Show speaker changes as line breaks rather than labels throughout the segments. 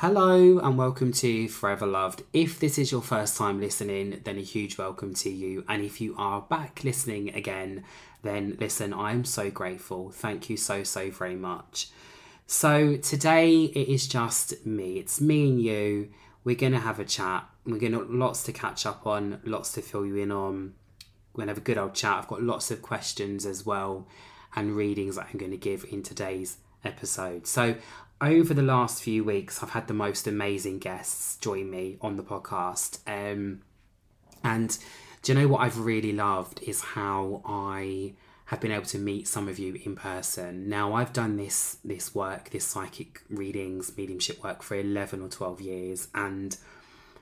Hello and welcome to Forever Loved. If this is your first time listening, then a huge welcome to you. And if you are back listening again, then listen, I'm so grateful. Thank you so, so very much. So today it is just me. It's me and you. We're going to have a chat. We're going to lots to catch up on, lots to fill you in on. We're going to have a good old chat. I've got lots of questions as well and readings that I'm going to give in today's episode. So over the last few weeks, I've had the most amazing guests join me on the podcast. Um, and do you know what I've really loved is how I have been able to meet some of you in person. Now I've done this this work, this psychic readings, mediumship work for 11 or 12 years and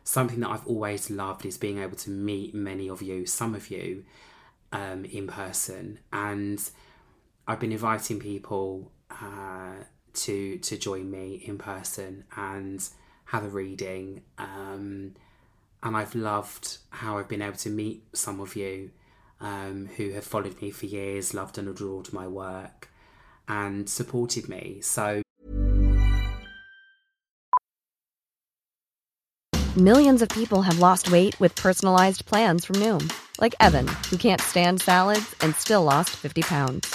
something that I've always loved is being able to meet many of you, some of you um, in person and I've been inviting people uh, to to join me in person and have a reading. Um, and I've loved how I've been able to meet some of you um, who have followed me for years, loved and adored my work, and supported me. So.
Millions of people have lost weight with personalized plans from Noom, like Evan, who can't stand salads and still lost 50 pounds.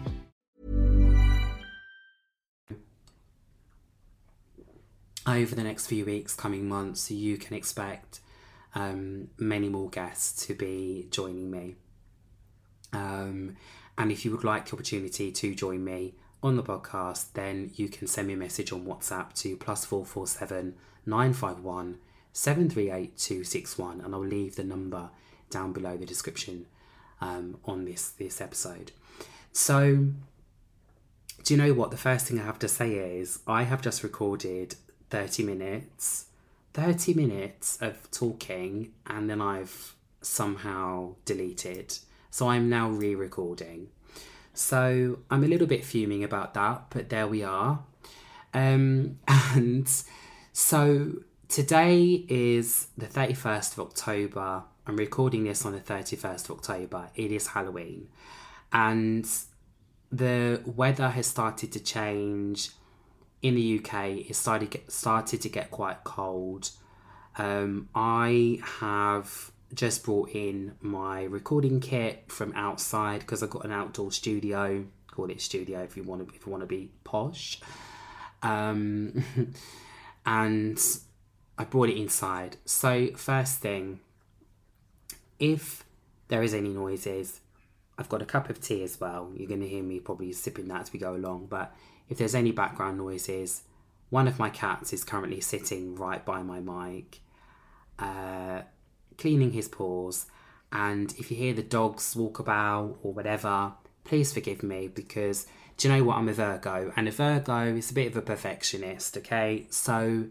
over the next few weeks, coming months, you can expect um, many more guests to be joining me. Um, and if you would like the opportunity to join me on the podcast, then you can send me a message on WhatsApp to plus four four seven nine five one seven three eight two six one, and I'll leave the number down below the description um, on this this episode. So, do you know what? The first thing I have to say is I have just recorded 30 minutes 30 minutes of talking and then I've somehow deleted. So I'm now re recording. So I'm a little bit fuming about that, but there we are. Um, and so today is the 31st of October. I'm recording this on the 31st of October. It is Halloween. And the weather has started to change in the UK, it started started to get quite cold. Um, I have just brought in my recording kit from outside because I've got an outdoor studio. Call it studio if you want to if you want to be posh. Um, and I brought it inside. So first thing, if there is any noises, I've got a cup of tea as well. You're going to hear me probably sipping that as we go along, but if there's any background noises, one of my cats is currently sitting right by my mic, uh, cleaning his paws. And if you hear the dogs walk about or whatever, please forgive me because do you know what? I'm a Virgo, and a Virgo is a bit of a perfectionist, okay? So,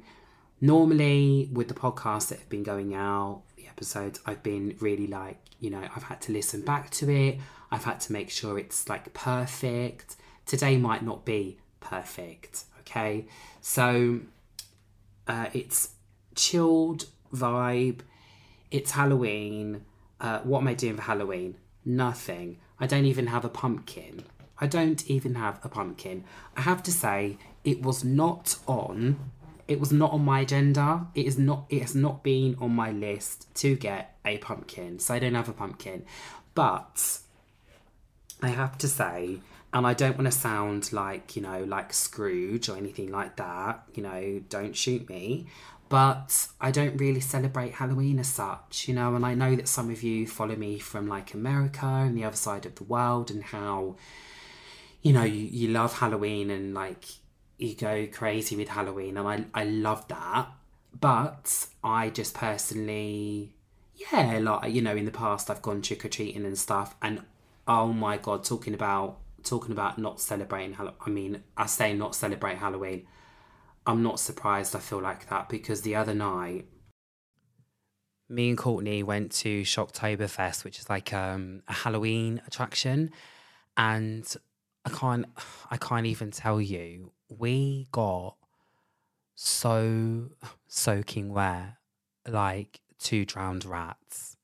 normally with the podcasts that have been going out, the episodes, I've been really like, you know, I've had to listen back to it, I've had to make sure it's like perfect. Today might not be perfect. Okay, so uh, it's chilled vibe. It's Halloween. Uh, what am I doing for Halloween? Nothing. I don't even have a pumpkin. I don't even have a pumpkin. I have to say, it was not on. It was not on my agenda. It is not. It has not been on my list to get a pumpkin. So I don't have a pumpkin. But I have to say, and I don't want to sound like you know, like Scrooge or anything like that. You know, don't shoot me but I don't really celebrate Halloween as such, you know. And I know that some of you follow me from like America and the other side of the world, and how, you know, you, you love Halloween and like you go crazy with Halloween, and I, I love that. But I just personally, yeah, like, you know, in the past I've gone trick or treating and stuff, and oh my god, talking about talking about not celebrating Halloween. I mean, I say not celebrate Halloween. I'm not surprised I feel like that because the other night, me and Courtney went to Shocktoberfest, which is like um, a Halloween attraction, and I can't, I can't even tell you. We got so soaking wet, like two drowned rats.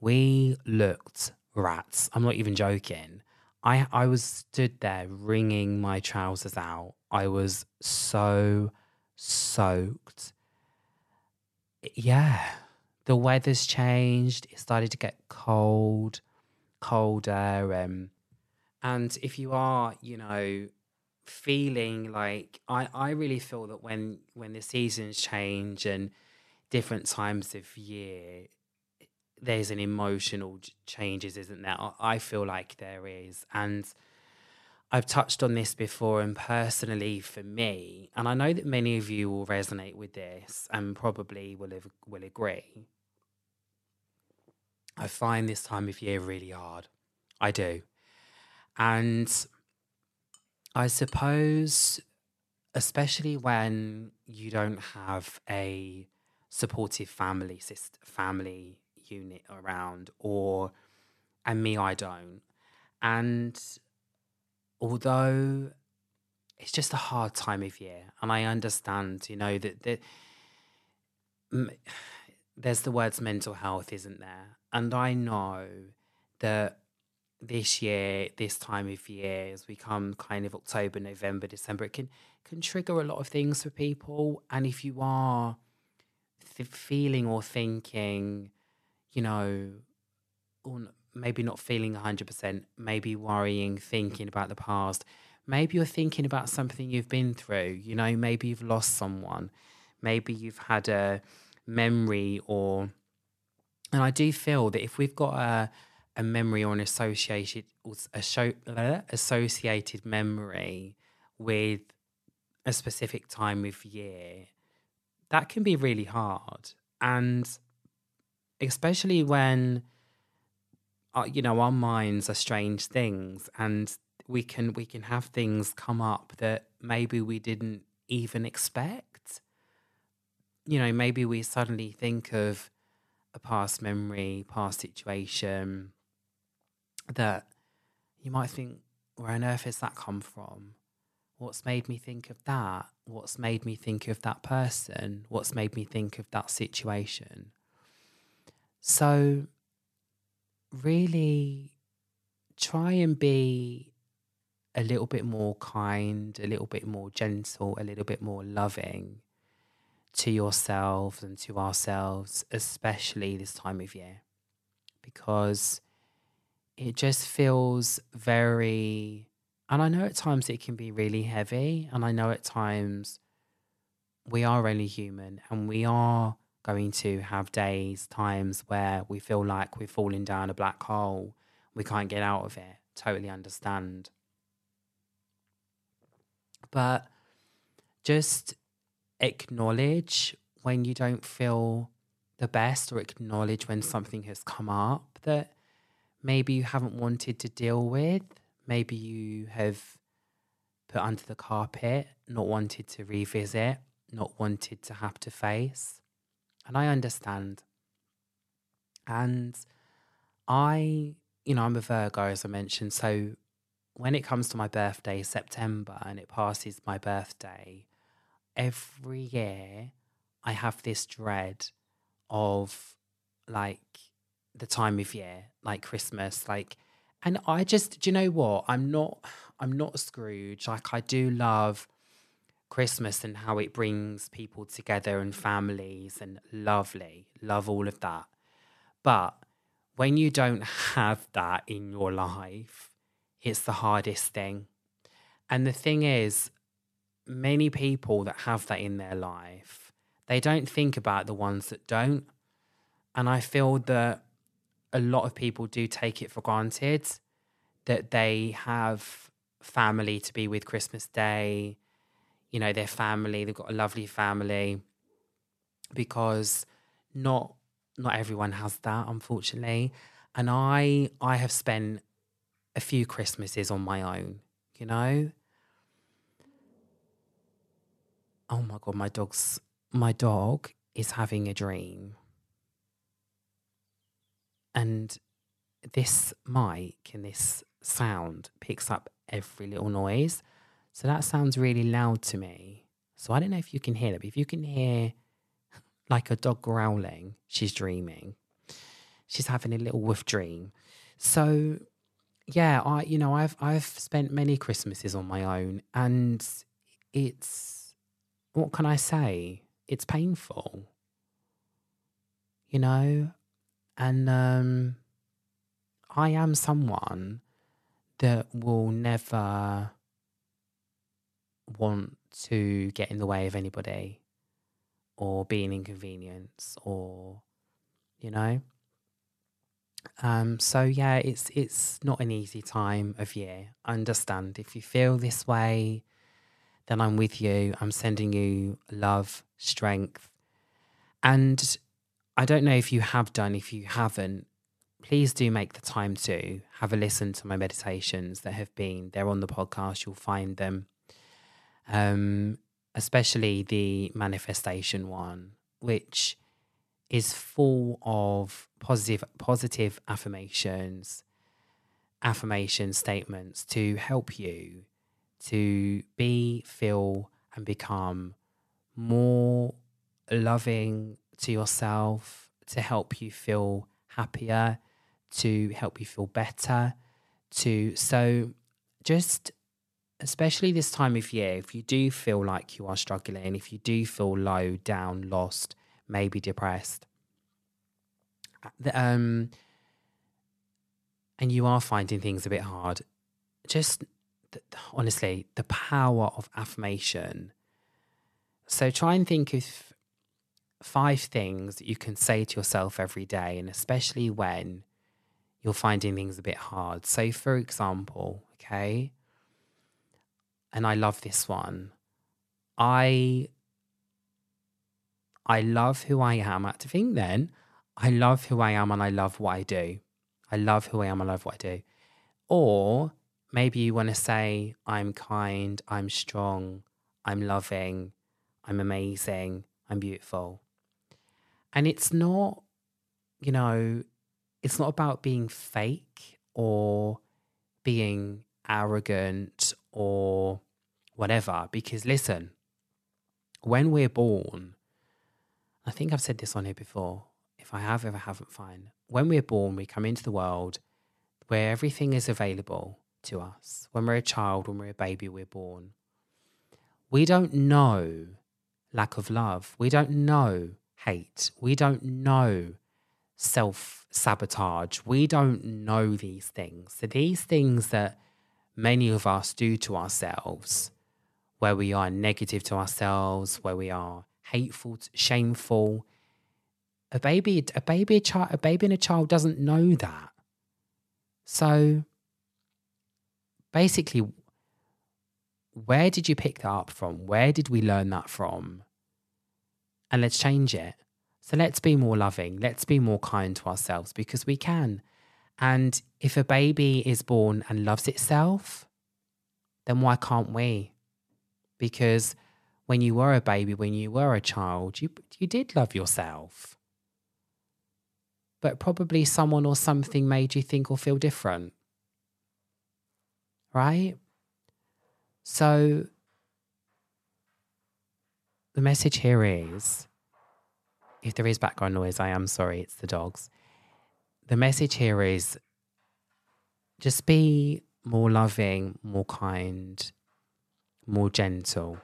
We looked rats. I'm not even joking. I I was stood there wringing my trousers out. I was so soaked. Yeah, the weather's changed. It started to get cold, colder. Um, and if you are, you know, feeling like I, I really feel that when when the seasons change and different times of year, there's an emotional changes, isn't there? I feel like there is, and I've touched on this before, and personally for me, and I know that many of you will resonate with this, and probably will have, will agree. I find this time of year really hard. I do, and I suppose, especially when you don't have a supportive family family unit around, or and me, I don't. And although it's just a hard time of year, and I understand, you know, that, that there's the words mental health, isn't there? And I know that this year, this time of year, as we come kind of October, November, December, it can can trigger a lot of things for people. And if you are th- feeling or thinking you know, or maybe not feeling 100%, maybe worrying, thinking about the past. Maybe you're thinking about something you've been through, you know, maybe you've lost someone, maybe you've had a memory or and I do feel that if we've got a a memory or an associated a show, uh, associated memory with a specific time of year, that can be really hard. And especially when uh, you know our minds are strange things and we can we can have things come up that maybe we didn't even expect. You know maybe we suddenly think of a past memory past situation that you might think where on earth has that come from? What's made me think of that? What's made me think of that person? What's made me think of that situation so, really try and be a little bit more kind, a little bit more gentle, a little bit more loving to yourselves and to ourselves, especially this time of year, because it just feels very. And I know at times it can be really heavy, and I know at times we are only human and we are going to have days, times where we feel like we're falling down a black hole. We can't get out of it. Totally understand. But just acknowledge when you don't feel the best or acknowledge when something has come up that maybe you haven't wanted to deal with. Maybe you have put under the carpet, not wanted to revisit, not wanted to have to face. And I understand. And I, you know, I'm a Virgo, as I mentioned. So when it comes to my birthday, September, and it passes my birthday, every year I have this dread of like the time of year, like Christmas, like, And I just, do you know what? I'm not, I'm not a Scrooge. Like I do love Christmas and how it brings people together and families and lovely, love all of that. But when you don't have that in your life, it's the hardest thing. And the thing is, many people that have that in their life, they don't think about the ones that don't. And I feel that a lot of people do take it for granted that they have family to be with Christmas Day, you know, their family, they've got a lovely family because not not everyone has that, unfortunately. And I I have spent a few Christmases on my own, you know. Oh my god, my dog's my dog is having a dream. And this mic and this sound picks up every little noise. So that sounds really loud to me. So I don't know if you can hear that, but if you can hear like a dog growling, she's dreaming. She's having a little woof dream. So yeah, I you know, I've I've spent many Christmases on my own and it's what can I say? It's painful. You know? And um I am someone that will never want to get in the way of anybody or be an inconvenience or you know? Um so yeah it's it's not an easy time of year. Understand if you feel this way then i'm with you. I'm sending you love strength. And i don't know if you have done if you haven't please do make the time to have a listen to my meditations that have been. They're on the podcast. You'll find them um especially the manifestation one, which is full of positive positive affirmations, affirmation statements to help you to be, feel, and become more loving to yourself, to help you feel happier, to help you feel better, to so just especially this time of year, if you do feel like you are struggling, if you do feel low, down, lost, maybe depressed, uh, um, and you are finding things a bit hard, just honestly, the power of affirmation. So try and think of five things that you can say to yourself every day, and especially when you're finding things a bit hard. So, for example, okay, and I love this one. I I love who I am. I have to think then. I love who I am and I love what I do. I love who I am and I love what I do. Or maybe you want to say, I'm kind, I'm strong, I'm loving, I'm amazing, I'm beautiful. And it's not, you know, it's not about being fake or being arrogant or whatever. Because listen, when we're born, I think I've said this on here before. If I have, if I haven't, fine. When we're born, we come into the world where everything is available to us. When we're a child, when we're a baby, we're born. We don't know lack of love. We don't know hate. We don't know self sabotage. We don't know these things. So, these things that many of us do to ourselves where we are negative to ourselves, where we are hateful, shameful. A baby, a baby, a child, a baby and a child doesn't know that. So basically, where did you pick that up from? Where did we learn that from? And let's change it. So let's be more loving. Let's be more kind to ourselves because we can. And if a baby is born and loves itself, then why can't we? Because when you were a baby, when you were a child, you, you did love yourself. But probably someone or something made you think or feel different. Right? So the message here is if there is background noise, I am sorry, it's the dogs. The message here is just be more loving, more kind, more gentle.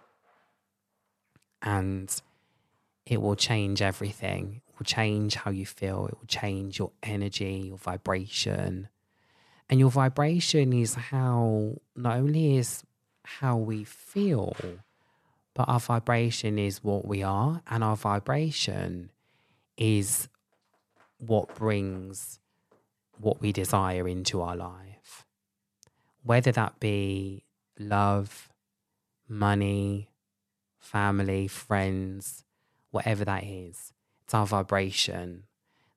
And it will change everything. It will change how you feel. It will change your energy, your vibration. And your vibration is how, not only is how we feel, but our vibration is what we are. And our vibration is what brings what we desire into our life. Whether that be love, money, family, friends, whatever that is, it's our vibration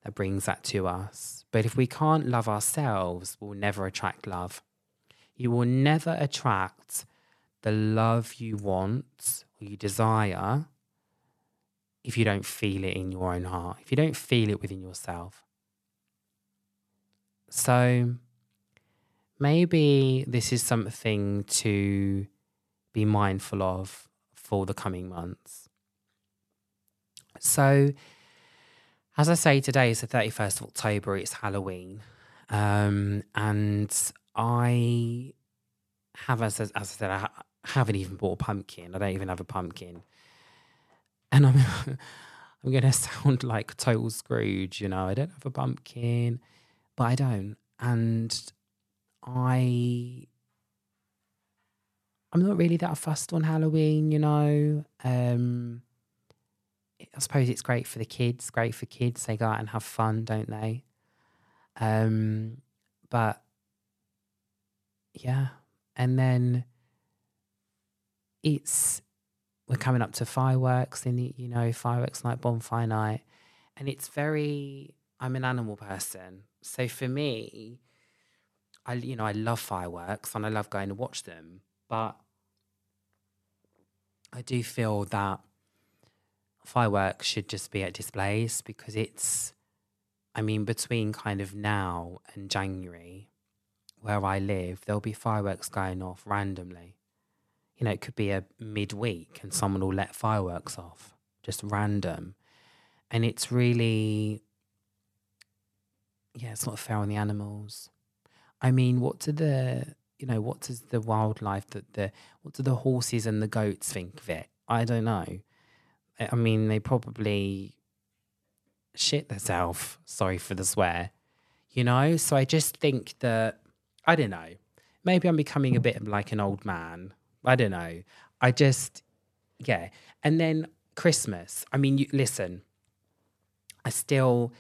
that brings that to us. But if we can't love ourselves, we'll never attract love. You will never attract the love you want or you desire if you don't feel it in your own heart, if you don't feel it within yourself. So maybe this is something to be mindful of for the coming months. So, as I say, today is the 31st of October, it's Halloween. Um, and I have, as, as I said, I haven't even bought a pumpkin. I don't even have a pumpkin. And I'm, I'm going to sound like total Scrooge, you know, I don't have a pumpkin, but I don't. And I I'm not really that fussed on Halloween, you know. Um, I suppose it's great for the kids, great for kids. They go out and have fun, don't they? Um, but yeah, and then it's we're coming up to fireworks, and you know, fireworks night, bonfire night, and it's very. I'm an animal person, so for me, I you know I love fireworks and I love going to watch them, but I do feel that fireworks should just be at displays because it's, I mean, between kind of now and January, where I live, there'll be fireworks going off randomly. You know, it could be a midweek and someone will let fireworks off, just random. And it's really, yeah, it's not fair on the animals. I mean, what do the you know, what does the wildlife that the what do the horses and the goats think of it? I don't know. I mean, they probably shit themselves. Sorry for the swear. You know, so I just think that I don't know. Maybe I'm becoming a bit like an old man. I don't know. I just yeah. And then Christmas. I mean, you, listen. I still,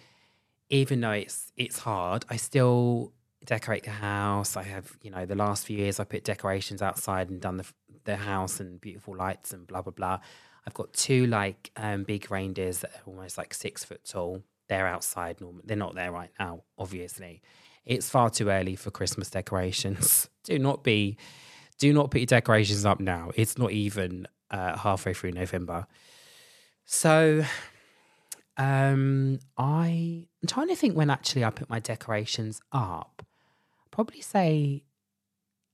even though it's it's hard, I still decorate the house. I have, you know, the last few years I put decorations outside and done the the house and beautiful lights and blah blah blah. I've got two like um, big reindeers that are almost like six foot tall. They're outside. Normally, they're not there right now. Obviously, it's far too early for Christmas decorations. do not be, do not put your decorations up now. It's not even uh, halfway through November. So, um, I, I'm trying to think when actually I put my decorations up probably say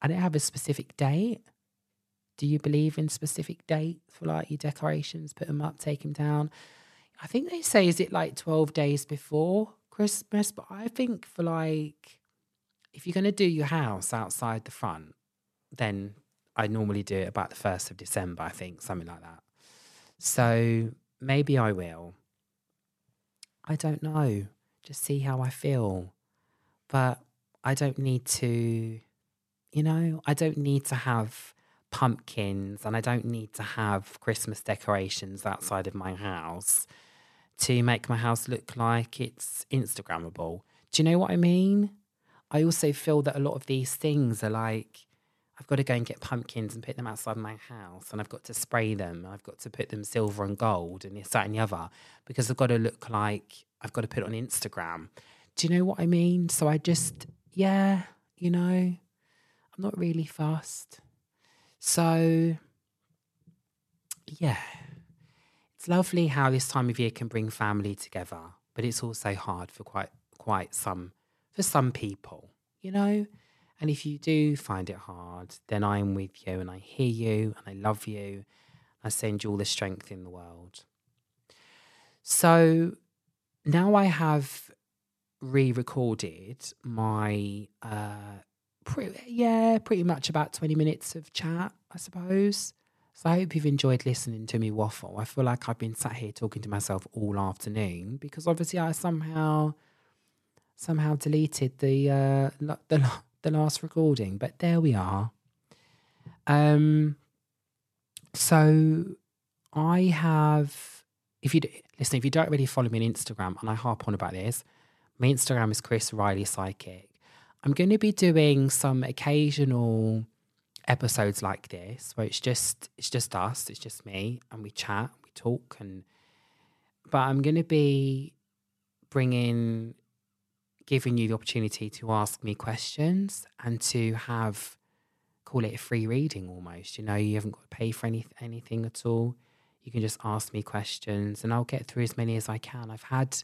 I don't have a specific date. Do you believe in specific dates for like your decorations? Put them up, take them down. I think they say is it like twelve days before Christmas, but I think for like if you're going to do your house outside the front, then I normally do it about the first of December. I think something like that. So maybe I will. I don't know. Just see how I feel. But I don't need to, you know, I don't need to have pumpkins and I don't need to have Christmas decorations outside of my house to make my house look like it's Instagrammable. Do you know what I mean? I also feel that a lot of these things are like, I've got to go and get pumpkins and put them outside my house, and I've got to spray them, and I've got to put them silver and gold, and this, that, and the other, because I've got to look like I've got to put it on Instagram. Do you know what I mean? So I just yeah, you know, I'm not really fast. So, yeah, it's lovely how this time of year can bring family together, but it's also hard for quite quite some for some people, you know. And if you do find it hard, then I'm with you and I hear you and I love you. I send you all the strength in the world. So now I have re-recorded my uh, pretty, yeah, pretty much about 20 minutes of chat, I suppose. So I hope you've enjoyed listening to me waffle. I feel like I've been sat here talking to myself all afternoon because obviously I somehow somehow deleted the uh, the the last recording, but there we are. Um, so I have, if you listen, if you don't really follow me on Instagram, and I harp on about this, my Instagram is Chris Riley Psychic. I'm going to be doing some occasional episodes like this where it's just it's just us, it's just me, and we chat, we talk, and but I'm going to be bringing giving you the opportunity to ask me questions and to have call it a free reading almost. You know, you haven't got to pay for any anything at all. You can just ask me questions and I'll get through as many as I can. I've had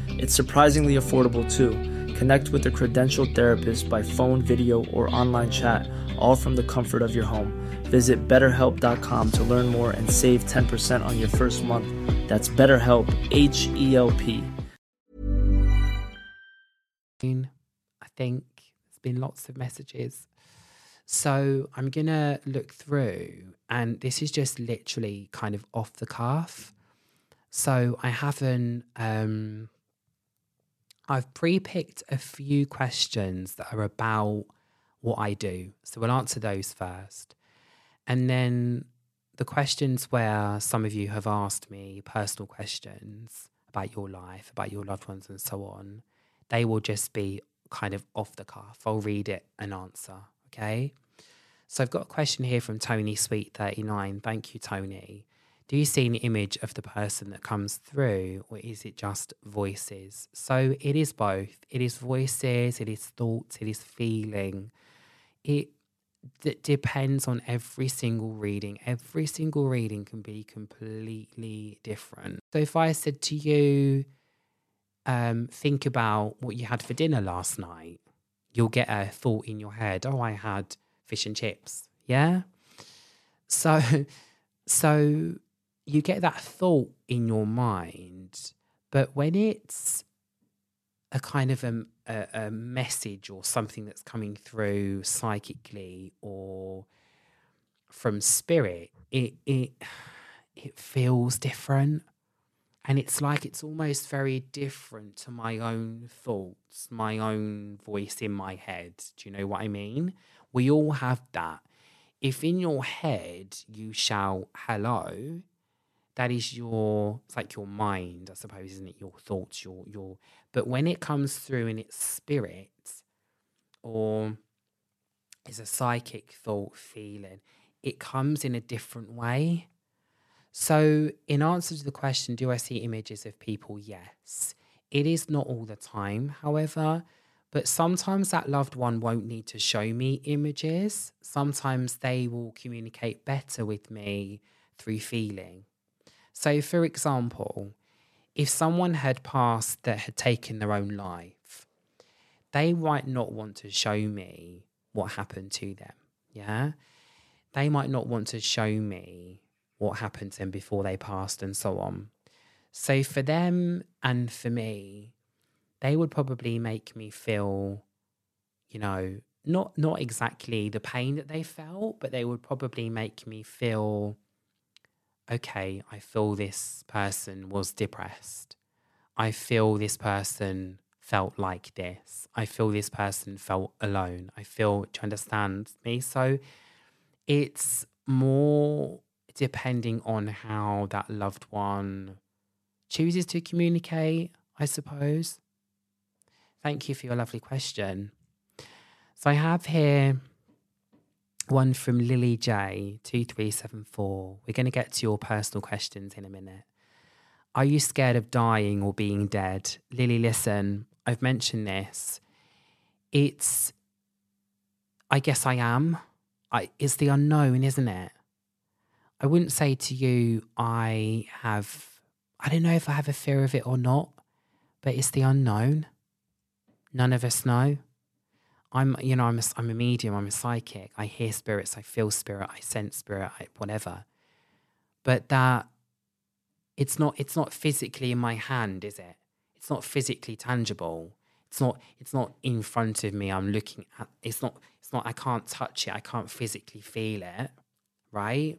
It's surprisingly affordable too. Connect with a credentialed therapist by phone, video, or online chat, all from the comfort of your home. Visit betterhelp.com to learn more and save 10% on your first month. That's BetterHelp, H E L P.
I think there's been lots of messages. So I'm going to look through, and this is just literally kind of off the cuff. So I haven't um, I've pre picked a few questions that are about what I do. So we'll answer those first. And then the questions where some of you have asked me personal questions about your life, about your loved ones, and so on, they will just be kind of off the cuff. I'll read it and answer. Okay. So I've got a question here from Tony Sweet 39. Thank you, Tony do you see an image of the person that comes through or is it just voices? So it is both. It is voices it is thoughts it is feeling. It d- depends on every single reading. Every single reading can be completely different. So if i said to you um, think about what you had for dinner last night you'll get a thought in your head oh i had fish and chips. Yeah? So so you get that thought in your mind, but when it's a kind of a, a, a, message or something that's coming through psychically or from spirit, it it it feels different. And it's like it's almost very different to my own thoughts, my own voice in my head. Do you know what I mean? We all have that. If in your head you shout hello, that is your it's like your mind i suppose isn't it? Your thoughts your your but when it comes through in its spirit or is a psychic thought feeling it comes in a different way. So in answer to the question do i see images of people? Yes. It is not all the time however but sometimes that loved one won't need to show me images. Sometimes they will communicate better with me through feeling so, for example, if someone had passed that had taken their own life, they might not want to show me what happened to them. Yeah. They might not want to show me what happened to them before they passed and so on. So, for them and for me, they would probably make me feel, you know, not not exactly the pain that they felt, but they would probably make me feel okay, I feel this person was depressed. I feel this person felt like this. I feel this person felt alone. I feel to understand me. So it's more depending on how that loved one chooses to communicate, I suppose. Thank you for your lovely question. So I have here one from Lily J, 2374. We're going to get to your personal questions in a minute. Are you scared of dying or being dead? Lily, listen, I've mentioned this. It's, I guess I am. I, it's the unknown, isn't it? I wouldn't say to you, I have, I don't know if I have a fear of it or not, but it's the unknown. None of us know. I'm, you know, I'm a, I'm a medium, I'm a psychic. I hear spirits, I feel spirit, I sense spirit, I, whatever. But that, it's not, it's not physically in my hand, is it? It's not physically tangible. It's not, it's not in front of me. I'm looking at. It's not, it's not. I can't touch it. I can't physically feel it, right?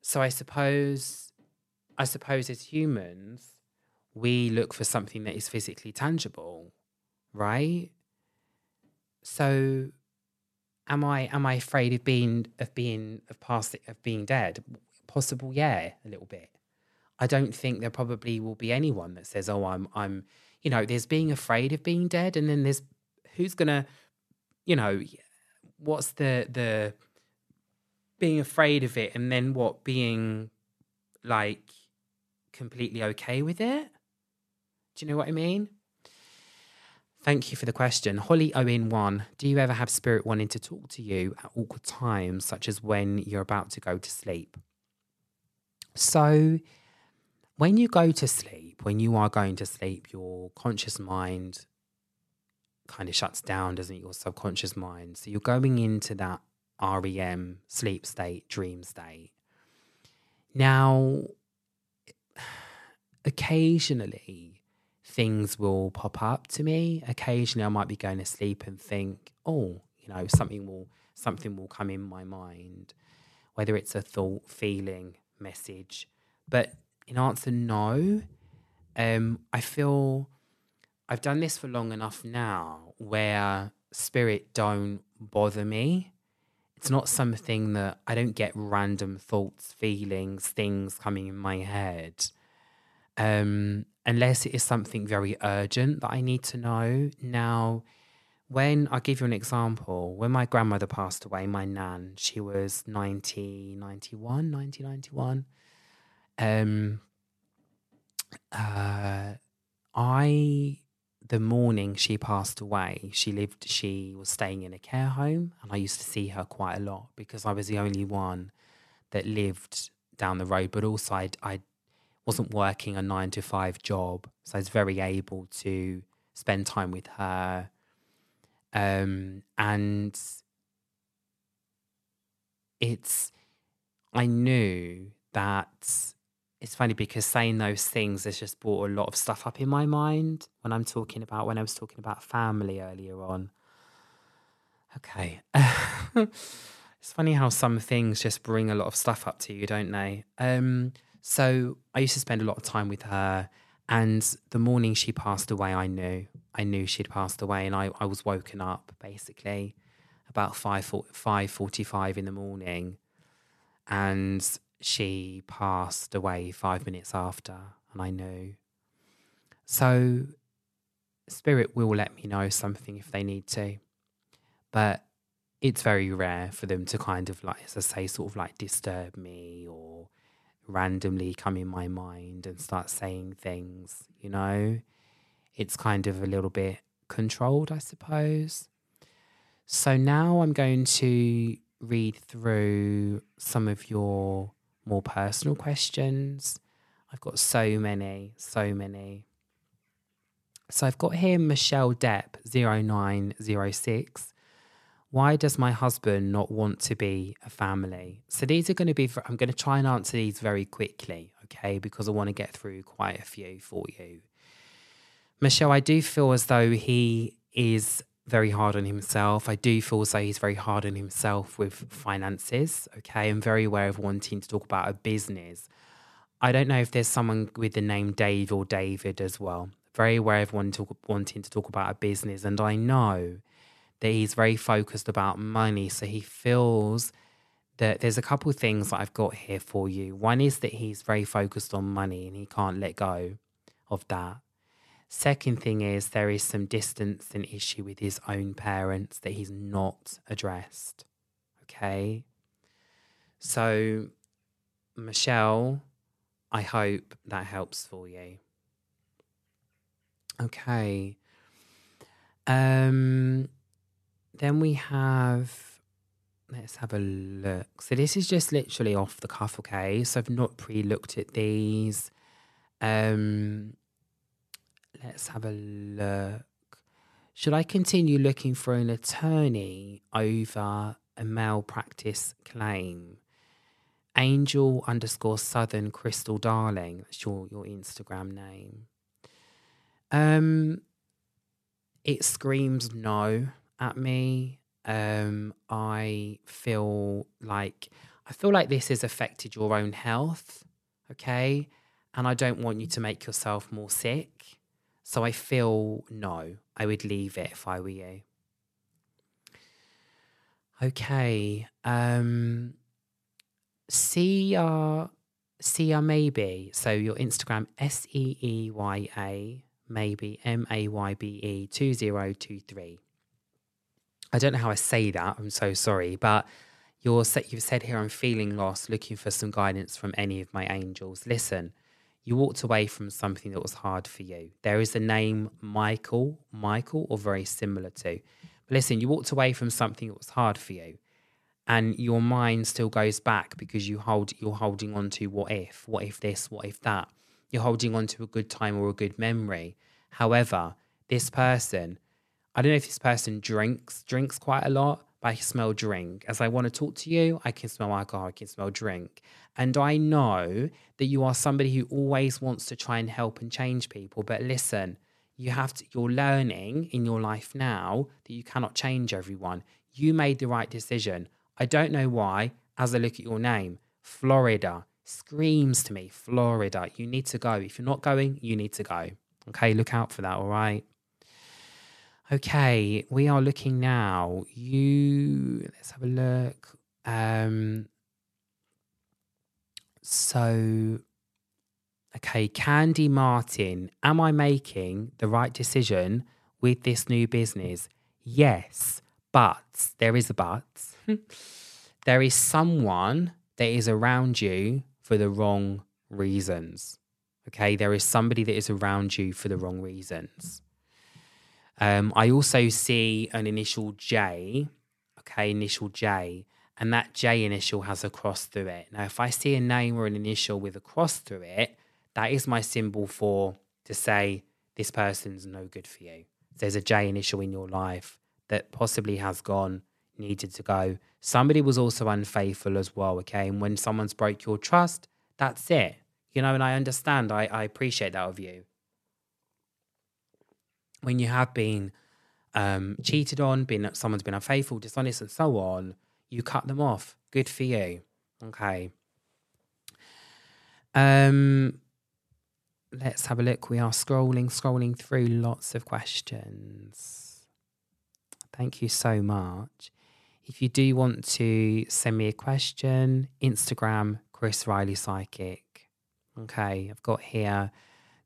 So I suppose, I suppose as humans, we look for something that is physically tangible, right? So am I am I afraid of being of being of past of being dead? Possible, yeah, a little bit. I don't think there probably will be anyone that says, "Oh, I'm I'm," you know, there's being afraid of being dead, and then there's who's gonna, you know, what's the the being afraid of it, and then what being like completely okay with it. Do you know what I mean? Thank you for the question. Holly Owen one. Do you ever have spirit wanting to talk to you at awkward times, such as when you're about to go to sleep? So, when you go to sleep, when you are going to sleep, your conscious mind kind of shuts down, doesn't it? Your subconscious mind. So, you're going into that REM sleep state, dream state. Now, occasionally things will pop up to me. Occasionally I might be going to sleep and think, oh, you know, something will something will come in my mind, whether it's a thought, feeling, message. But in answer no, um, I feel I've done this for long enough now where spirit don't bother me. It's not something that I don't get random thoughts, feelings, things coming in my head. Um, unless it is something very urgent that I need to know. Now, when I'll give you an example, when my grandmother passed away, my nan, she was 90, 91, 90, 91. Um, uh, I, the morning she passed away, she lived, she was staying in a care home, and I used to see her quite a lot because I was the only one that lived down the road, but also I'd, I'd wasn't working a nine to five job. So I was very able to spend time with her. Um, and it's, I knew that it's funny because saying those things has just brought a lot of stuff up in my mind when I'm talking about, when I was talking about family earlier on. Okay. it's funny how some things just bring a lot of stuff up to you, don't they? Um, so I used to spend a lot of time with her. And the morning she passed away, I knew. I knew she'd passed away. And I, I was woken up basically about 5, 5.45 in the morning. And she passed away five minutes after. And I knew. So spirit will let me know something if they need to. But it's very rare for them to kind of like, as I say, sort of like disturb me or randomly come in my mind and start saying things, you know? It's kind of a little bit controlled, I suppose. So now I'm going to read through some of your more personal questions. I've got so many, so many. So I've got here Michelle Depp 0906 why does my husband not want to be a family? So these are going to be, I'm going to try and answer these very quickly, okay, because I want to get through quite a few for you. Michelle, I do feel as though he is very hard on himself. I do feel as though he's very hard on himself with finances, okay. I'm very aware of wanting to talk about a business. I don't know if there's someone with the name Dave or David as well. Very aware of wanting to talk about a business. And I know that he's very focused about money. So he feels that there's a couple of things that I've got here for you. One is that he's very focused on money and he can't let go of that. Second thing is there is some distance and issue with his own parents that he's not addressed. Okay. So, Michelle, I hope that helps for you. Okay. Um, then we have let's have a look. So this is just literally off the cuff, okay? So I've not pre-looked at these. Um let's have a look. Should I continue looking for an attorney over a malpractice claim? Angel underscore Southern Crystal Darling. That's your, your Instagram name. Um it screams no at me um, I feel like I feel like this has affected your own health, okay? And I don't want you to make yourself more sick. So I feel no, I would leave it if I were you. Okay. Um Sia Sia maybe. So your Instagram S E E Y A maybe M A Y B E two zero two three. I don't know how I say that. I'm so sorry, but you're you've said here I'm feeling lost, looking for some guidance from any of my angels. Listen, you walked away from something that was hard for you. There is a name Michael, Michael, or very similar to. But listen, you walked away from something that was hard for you, and your mind still goes back because you hold you're holding on to what if, what if this, what if that. You're holding on to a good time or a good memory. However, this person I don't know if this person drinks, drinks quite a lot, but I can smell drink. As I want to talk to you, I can smell alcohol, I can smell drink. And I know that you are somebody who always wants to try and help and change people. But listen, you have to, you're learning in your life now that you cannot change everyone. You made the right decision. I don't know why, as I look at your name, Florida screams to me, Florida, you need to go. If you're not going, you need to go. Okay, look out for that, all right? Okay, we are looking now. You let's have a look. Um so okay, Candy Martin, am I making the right decision with this new business? Yes, but there is a but. there is someone that is around you for the wrong reasons. Okay, there is somebody that is around you for the wrong reasons. Um, I also see an initial J, okay, initial J, and that J initial has a cross through it. Now, if I see a name or an initial with a cross through it, that is my symbol for to say this person's no good for you. There's a J initial in your life that possibly has gone, needed to go. Somebody was also unfaithful as well, okay? And when someone's broke your trust, that's it. You know, and I understand, I, I appreciate that of you when you have been um, cheated on, been someone's been unfaithful, dishonest, and so on, you cut them off. Good for you. Okay. Um, let's have a look. We are scrolling, scrolling through lots of questions. Thank you so much. If you do want to send me a question, Instagram, Chris Riley Psychic. Okay, I've got here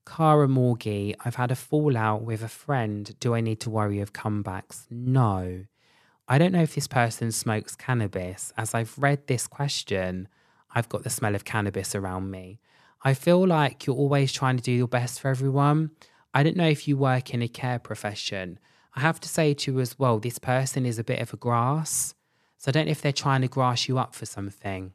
Cara Morgie, I've had a fallout with a friend. Do I need to worry of comebacks? No. I don't know if this person smokes cannabis. As I've read this question, I've got the smell of cannabis around me. I feel like you're always trying to do your best for everyone. I don't know if you work in a care profession. I have to say to you as well, this person is a bit of a grass. So I don't know if they're trying to grass you up for something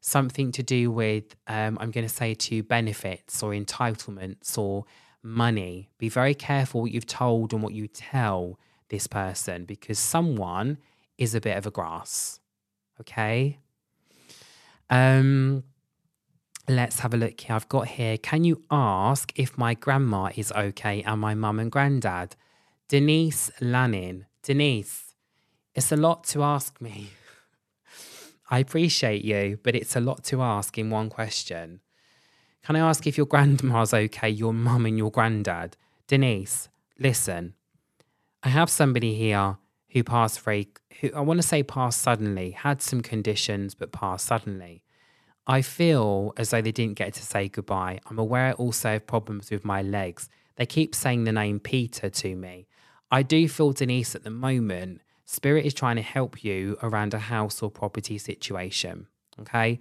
something to do with, um, I'm going to say to benefits or entitlements or money. Be very careful what you've told and what you tell this person because someone is a bit of a grass. Okay. Um, let's have a look here. I've got here. Can you ask if my grandma is okay and my mum and granddad? Denise Lannin. Denise, it's a lot to ask me. I appreciate you, but it's a lot to ask in one question. Can I ask if your grandma's okay, your mum and your granddad? Denise, listen, I have somebody here who passed very, who I want to say passed suddenly, had some conditions, but passed suddenly. I feel as though they didn't get to say goodbye. I'm aware also of problems with my legs. They keep saying the name Peter to me. I do feel, Denise, at the moment, Spirit is trying to help you around a house or property situation. Okay.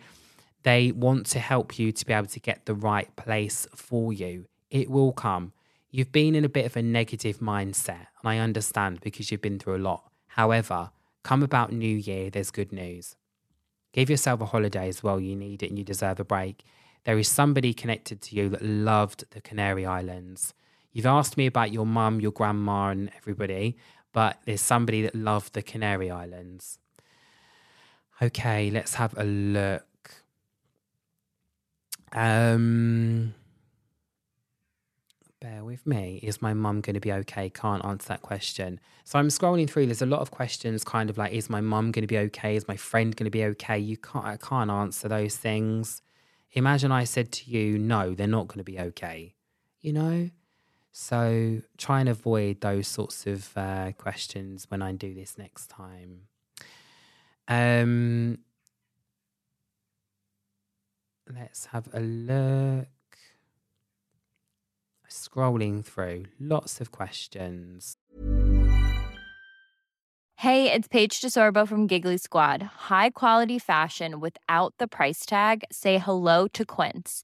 They want to help you to be able to get the right place for you. It will come. You've been in a bit of a negative mindset, and I understand because you've been through a lot. However, come about New Year, there's good news. Give yourself a holiday as well. You need it and you deserve a break. There is somebody connected to you that loved the Canary Islands. You've asked me about your mum, your grandma, and everybody, but there's somebody that loved the Canary Islands. Okay, let's have a look. Um, bear with me. Is my mum going to be okay? Can't answer that question. So I'm scrolling through. There's a lot of questions, kind of like, is my mum going to be okay? Is my friend going to be okay? You can't. I can't answer those things. Imagine I said to you, no, they're not going to be okay. You know. So try and avoid those sorts of uh, questions when I do this next time. Um, let's have a look. Scrolling through, lots of questions.
Hey, it's Paige DeSorbo from Giggly Squad. High quality fashion without the price tag. Say hello to Quince.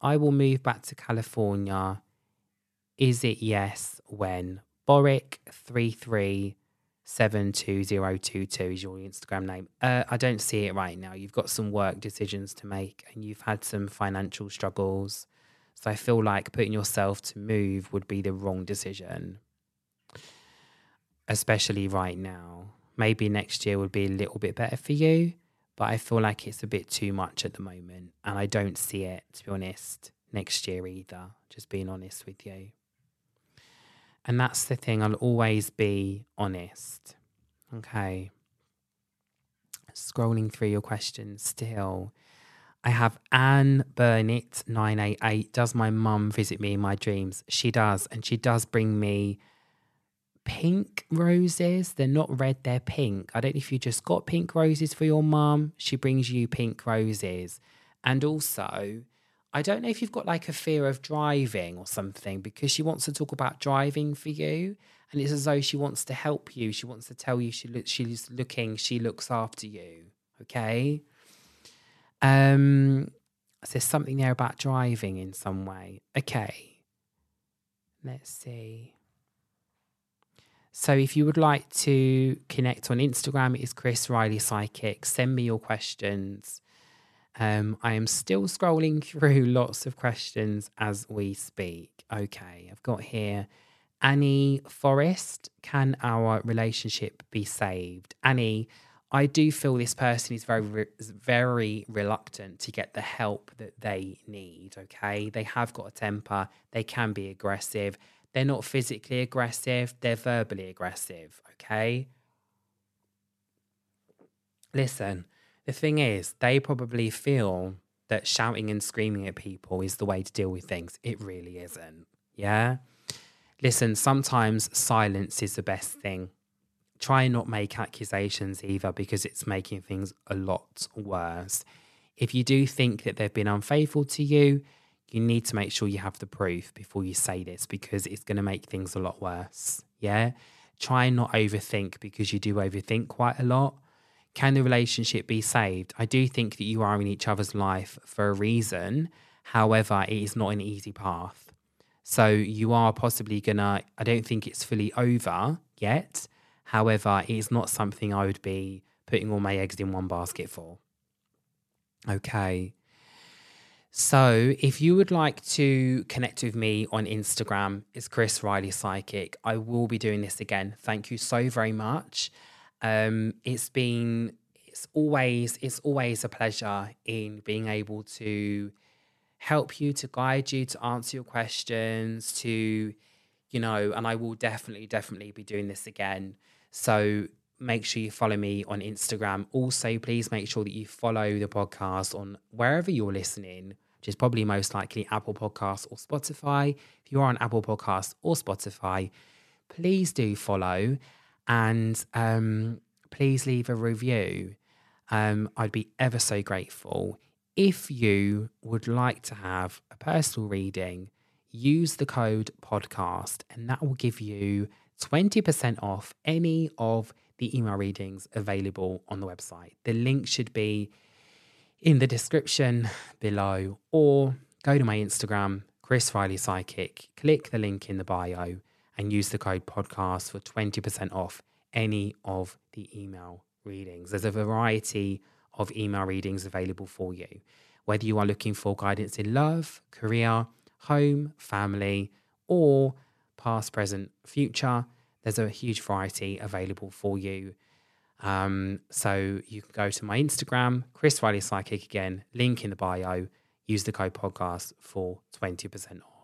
I will move back to California. Is it yes when? Boric337222 is your Instagram name. Uh, I don't see it right now. You've got some work decisions to make and you've had some financial struggles. So I feel like putting yourself to move would be the wrong decision, especially right now. Maybe next year would be a little bit better for you but I feel like it's a bit too much at the moment. And I don't see it, to be honest, next year either, just being honest with you. And that's the thing, I'll always be honest. Okay. Scrolling through your questions still. I have Anne Burnett 988. Does my mum visit me in my dreams? She does. And she does bring me pink roses. They're not red, they're pink. I don't know if you just got pink roses for your mum. She brings you pink roses. And also, I don't know if you've got like a fear of driving or something because she wants to talk about driving for you. And it's as though she wants to help you. She wants to tell you she look, she's looking, she looks after you. Okay. Um, so there's something there about driving in some way. Okay. Let's see. So if you would like to connect on Instagram, it is Chris Riley Psychic. Send me your questions. Um, I am still scrolling through lots of questions as we speak. Okay, I've got here Annie Forrest. Can our relationship be saved? Annie, I do feel this person is very, very reluctant to get the help that they need. Okay, they have got a temper, they can be aggressive they're not physically aggressive, they're verbally aggressive, okay? Listen, the thing is, they probably feel that shouting and screaming at people is the way to deal with things. It really isn't, yeah? Listen, sometimes silence is the best thing. Try and not make accusations either because it's making things a lot worse. If you do think that they've been unfaithful to you, you need to make sure you have the proof before you say this because it's going to make things a lot worse. Yeah. Try and not overthink because you do overthink quite a lot. Can the relationship be saved? I do think that you are in each other's life for a reason. However, it is not an easy path. So you are possibly gonna, I don't think it's fully over yet. However, it is not something I would be putting all my eggs in one basket for. Okay. So, if you would like to connect with me on Instagram, it's Chris Riley Psychic. I will be doing this again. Thank you so very much. Um, it's been, it's always, it's always a pleasure in being able to help you, to guide you, to answer your questions, to, you know, and I will definitely, definitely be doing this again. So make sure you follow me on Instagram. Also, please make sure that you follow the podcast on wherever you're listening, which is probably most likely Apple Podcasts or Spotify. If you are on Apple Podcasts or Spotify, please do follow and um, please leave a review. Um, I'd be ever so grateful. If you would like to have a personal reading, use the code podcast, and that will give you 20% off any of the email readings available on the website. The link should be in the description below, or go to my Instagram, Chris Riley Psychic, click the link in the bio, and use the code podcast for 20% off any of the email readings. There's a variety of email readings available for you. Whether you are looking for guidance in love, career, home, family, or past, present, future, there's a huge variety available for you. Um, so you can go to my Instagram, Chris Riley Psychic again, link in the bio, use the code podcast for 20% off.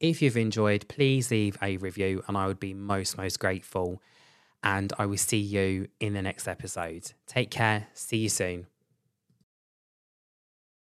If you've enjoyed, please leave a review and I would be most, most grateful. And I will see you in the next episode. Take care. See you soon.